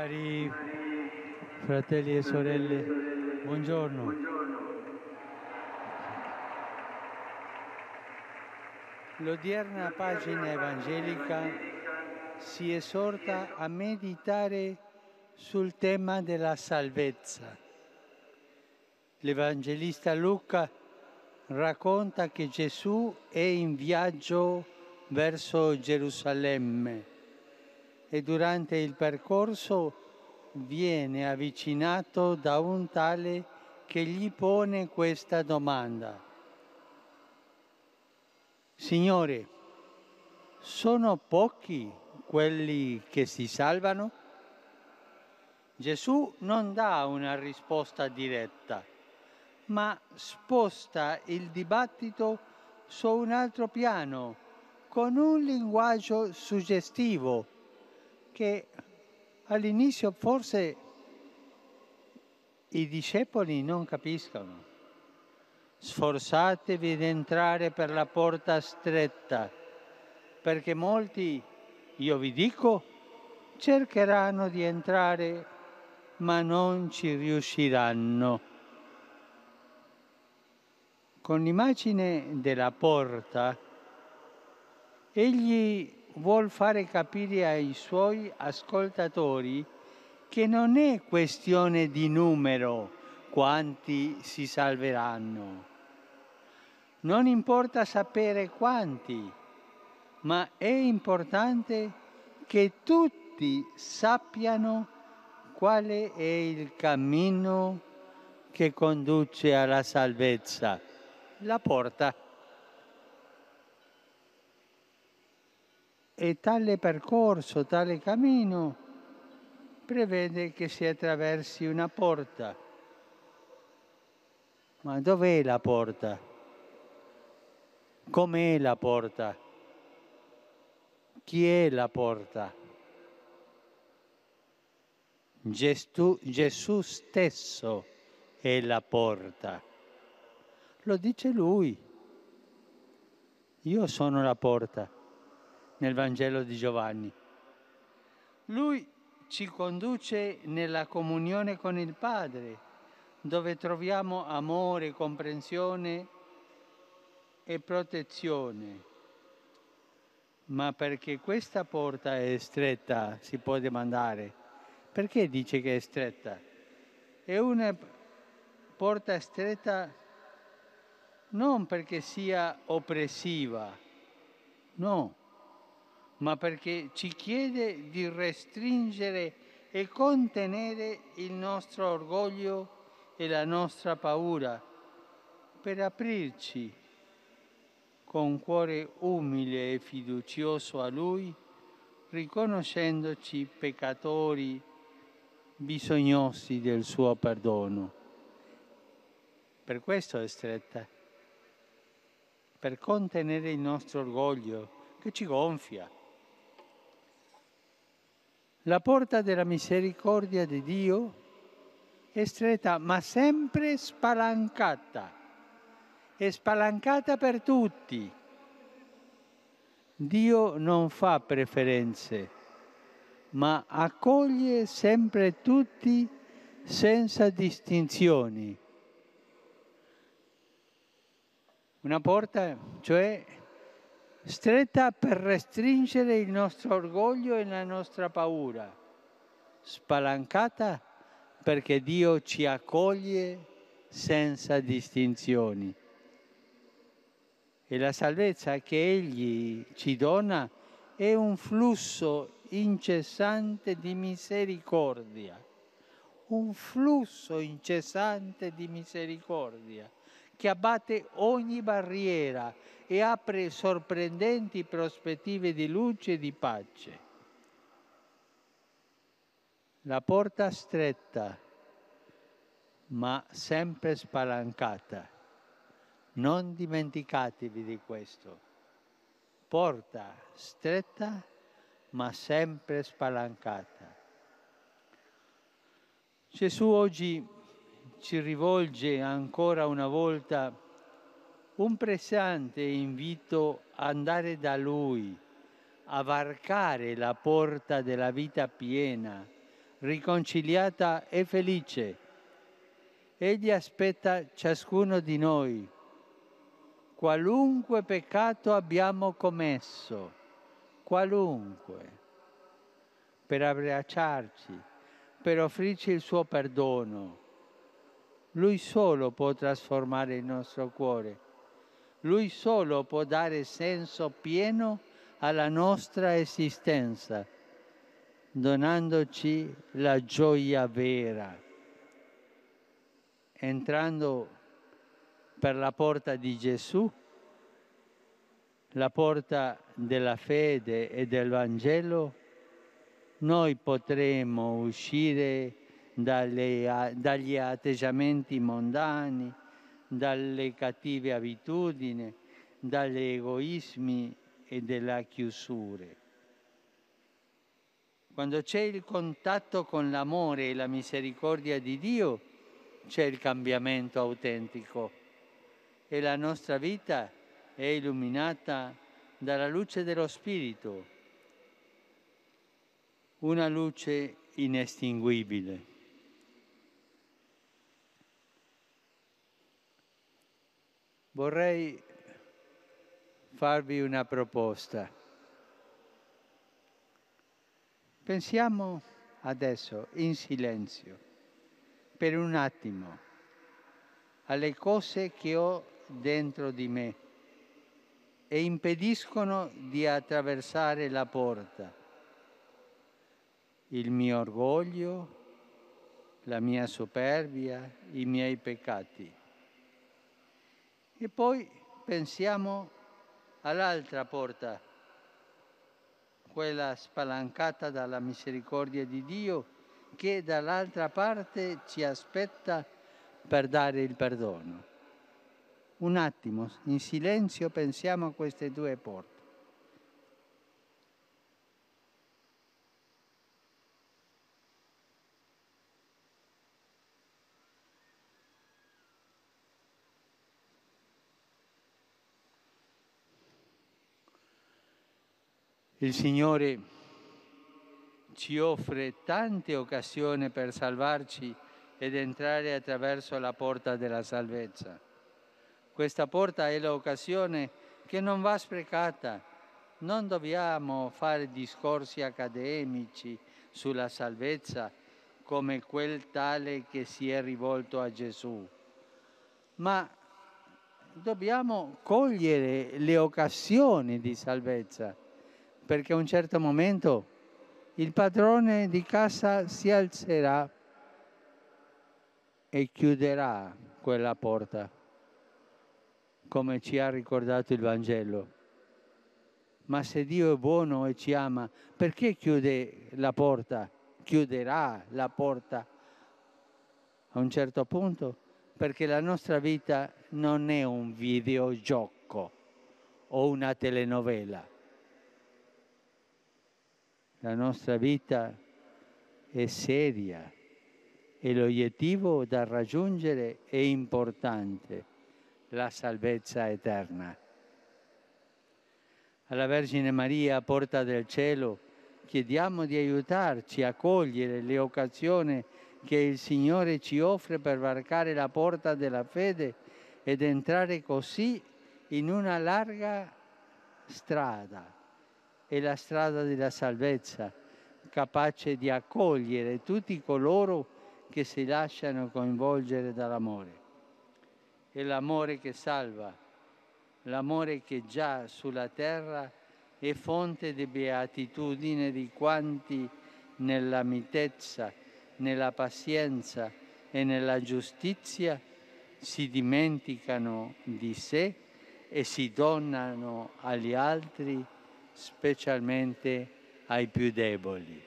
Cari fratelli e sorelle, buongiorno. L'odierna pagina evangelica si esorta a meditare sul tema della salvezza. L'Evangelista Luca racconta che Gesù è in viaggio verso Gerusalemme e durante il percorso viene avvicinato da un tale che gli pone questa domanda. Signore, sono pochi quelli che si salvano? Gesù non dà una risposta diretta, ma sposta il dibattito su un altro piano, con un linguaggio suggestivo che all'inizio forse i discepoli non capiscono. Sforzatevi di entrare per la porta stretta, perché molti, io vi dico, cercheranno di entrare, ma non ci riusciranno. Con l'immagine della porta, egli vuol fare capire ai suoi ascoltatori che non è questione di numero quanti si salveranno. Non importa sapere quanti, ma è importante che tutti sappiano quale è il cammino che conduce alla salvezza, la porta. E tale percorso, tale cammino prevede che si attraversi una porta. Ma dov'è la porta? Com'è la porta? Chi è la porta? Gesù, Gesù stesso è la porta. Lo dice lui. Io sono la porta nel Vangelo di Giovanni. Lui ci conduce nella comunione con il Padre, dove troviamo amore, comprensione e protezione. Ma perché questa porta è stretta si può domandare, perché dice che è stretta? È una porta stretta non perché sia oppressiva, no, ma perché ci chiede di restringere e contenere il nostro orgoglio e la nostra paura per aprirci con cuore umile e fiducioso a Lui, riconoscendoci peccatori bisognosi del suo perdono. Per questo è stretta, per contenere il nostro orgoglio che ci gonfia la porta della misericordia di Dio è stretta ma sempre spalancata, è spalancata per tutti. Dio non fa preferenze, ma accoglie sempre tutti senza distinzioni. Una porta, cioè stretta per restringere il nostro orgoglio e la nostra paura, spalancata perché Dio ci accoglie senza distinzioni. E la salvezza che Egli ci dona è un flusso incessante di misericordia, un flusso incessante di misericordia che abbatte ogni barriera e apre sorprendenti prospettive di luce e di pace. La porta stretta, ma sempre spalancata. Non dimenticatevi di questo. Porta stretta, ma sempre spalancata. Gesù oggi ci rivolge ancora una volta un pressante invito ad andare da Lui, a varcare la porta della vita piena, riconciliata e felice. Egli aspetta ciascuno di noi, qualunque peccato abbiamo commesso, qualunque, per abbracciarci, per offrirci il suo perdono. Lui solo può trasformare il nostro cuore. Lui solo può dare senso pieno alla nostra esistenza, donandoci la gioia vera. Entrando per la porta di Gesù, la porta della fede e del Vangelo, noi potremo uscire dalle, dagli atteggiamenti mondani, dalle cattive abitudini, dagli egoismi e delle chiusure. Quando c'è il contatto con l'amore e la misericordia di Dio, c'è il cambiamento autentico e la nostra vita è illuminata dalla luce dello Spirito, una luce inestinguibile. Vorrei farvi una proposta. Pensiamo adesso in silenzio, per un attimo, alle cose che ho dentro di me e impediscono di attraversare la porta. Il mio orgoglio, la mia superbia, i miei peccati. E poi pensiamo all'altra porta, quella spalancata dalla misericordia di Dio, che dall'altra parte ci aspetta per dare il perdono. Un attimo, in silenzio pensiamo a queste due porte. Il Signore ci offre tante occasioni per salvarci ed entrare attraverso la porta della salvezza. Questa porta è l'occasione che non va sprecata. Non dobbiamo fare discorsi accademici sulla salvezza come quel tale che si è rivolto a Gesù, ma dobbiamo cogliere le occasioni di salvezza perché a un certo momento il padrone di casa si alzerà e chiuderà quella porta, come ci ha ricordato il Vangelo. Ma se Dio è buono e ci ama, perché chiude la porta? Chiuderà la porta a un certo punto, perché la nostra vita non è un videogioco o una telenovela la nostra vita è seria e l'obiettivo da raggiungere è importante, la salvezza eterna. Alla Vergine Maria, porta del cielo, chiediamo di aiutarci a cogliere le occasioni che il Signore ci offre per varcare la porta della fede ed entrare così in una larga strada è la strada della salvezza, capace di accogliere tutti coloro che si lasciano coinvolgere dall'amore. È l'amore che salva, l'amore che già sulla terra è fonte di beatitudine di quanti nella mitezza, nella pazienza e nella giustizia si dimenticano di sé e si donano agli altri specialmente ai più deboli.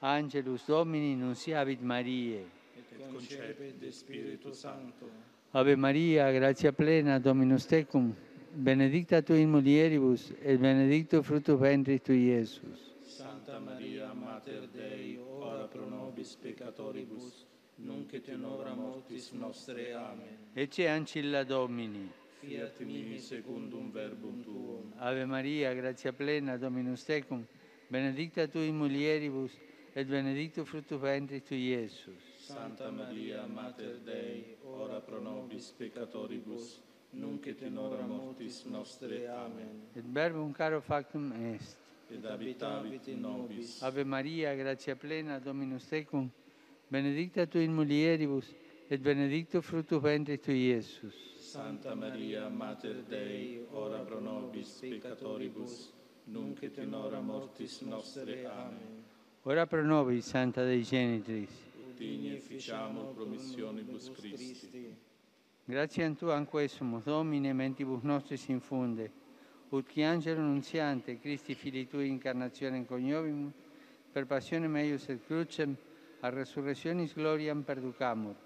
Angelus Domini nunciavit Mariae. Et concepit de Spiritu Sancto. Ave Maria, gratia plena, Dominus tecum, benedicta tu in mulieribus, et benedictus fructus ventris tui, Iesus. Santa Maria, Mater Dei, ora pro nobis peccatoribus, nunc et in hora mortis nostre. Amen. Ecce ancilla Domini. Fiat mihi secundum verbum tuum. Ave Maria, gratia plena, Dominus tecum, benedicta tu in mulieribus, et benedictus fructus ventris tui, Iesus. Santa Maria, Mater Dei, ora pro nobis peccatoribus, nunc et in hora mortis nostre. Amen. Et verbum caro factum est. Ed habitavit in nobis. Ave Maria, gratia plena, Dominus tecum, benedicta tu in mulieribus, et benedictus fructus ventris tui, Iesus. Santa Maria, Mater Dei, ora pro nobis peccatoribus, nunc et in hora mortis nostre. Amen. Ora pro nobis, Santa Dei Genitris. Digni ficiamur promissionibus Christi. Gratiam Tuam quesumus, Domine, mentibus nostris infunde, ut qui angelo nunziante, Christi Filii Tui, incarnationem coniovimus, per passionem eius et crucem, a resurrectionis gloriam perducamur,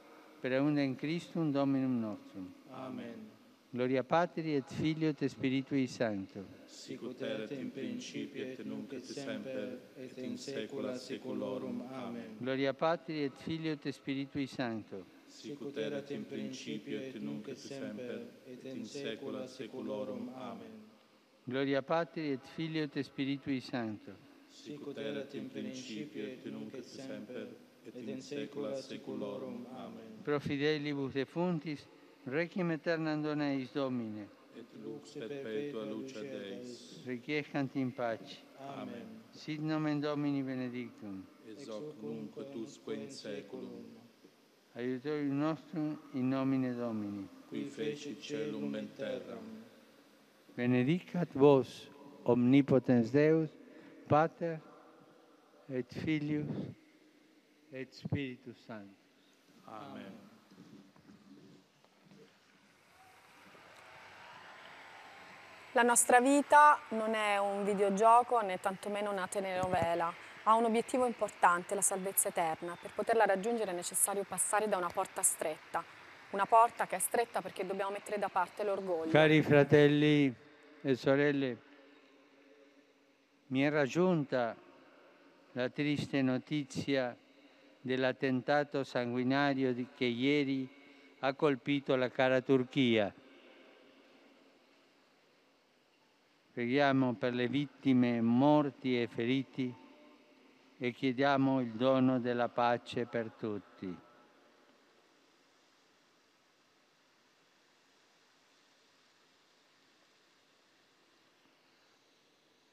per eundem Christum Dominum nostrum. Amen. Gloria Patri et Filio et Spiritui Sancto. Sic ut erat in principio et nunc et semper et in saecula saeculorum. Amen. Gloria Patri et Filio et Spiritui Sancto. Sic ut erat in principio et nunc et semper et in saecula saeculorum. Amen. Gloria Patri et Filio et Spiritui Sancto. Sic ut erat in principio et nunc et semper et in saecula saeculorum. Amen. Pro fidelibus defuntis, requiem aeternam dona eis Domine. Et lux perpetua luce Deis. Requiescant in pace. Amen. Sit nomen Domini benedictum. Ex hoc nunc et usque in saeculum. Aiutorium nostrum in nomine Domini. Qui fecit celum et terram. Benedicat vos, omnipotens Deus, Pater et Filius et Spiritus Sanctus. Amen. La nostra vita non è un videogioco né tantomeno una telenovela. Ha un obiettivo importante, la salvezza eterna. Per poterla raggiungere è necessario passare da una porta stretta. Una porta che è stretta perché dobbiamo mettere da parte l'orgoglio. Cari fratelli e sorelle, mi è raggiunta la triste notizia dell'attentato sanguinario che ieri ha colpito la cara Turchia. Preghiamo per le vittime morti e feriti e chiediamo il dono della pace per tutti.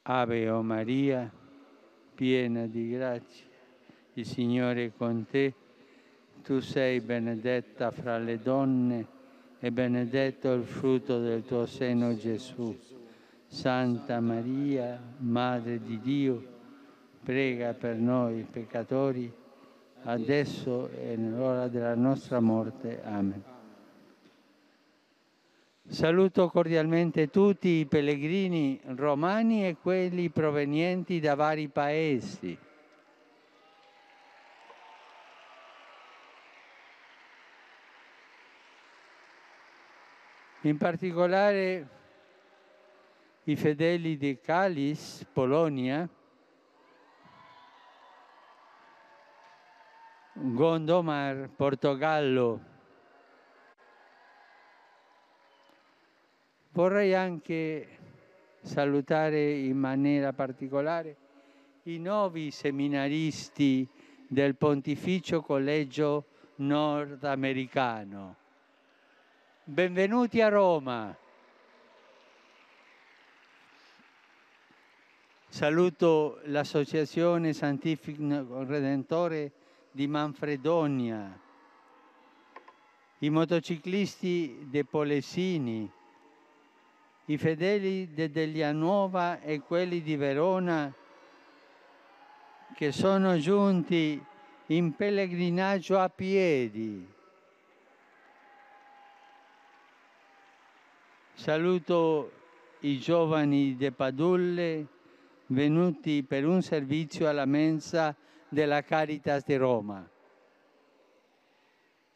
Ave o Maria, piena di grazia, il Signore è con te. Tu sei benedetta fra le donne e benedetto il frutto del tuo seno Gesù. Santa Maria, Madre di Dio, prega per noi peccatori, adesso e nell'ora della nostra morte. Amen. Saluto cordialmente tutti i pellegrini romani e quelli provenienti da vari paesi. In particolare i fedeli di Calis, Polonia, Gondomar, Portogallo. Vorrei anche salutare in maniera particolare i nuovi seminaristi del Pontificio Collegio Nordamericano. Benvenuti a Roma. Saluto l'Associazione Santifico Redentore di Manfredonia, i motociclisti de Polesini, i fedeli de Deglianuova e quelli di Verona che sono giunti in pellegrinaggio a piedi. Saluto i giovani de Padulle venuti per un servizio alla mensa della Caritas di Roma.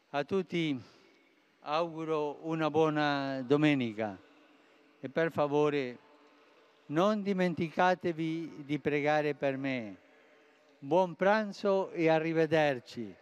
A tutti auguro una buona domenica e per favore non dimenticatevi di pregare per me. Buon pranzo e arrivederci.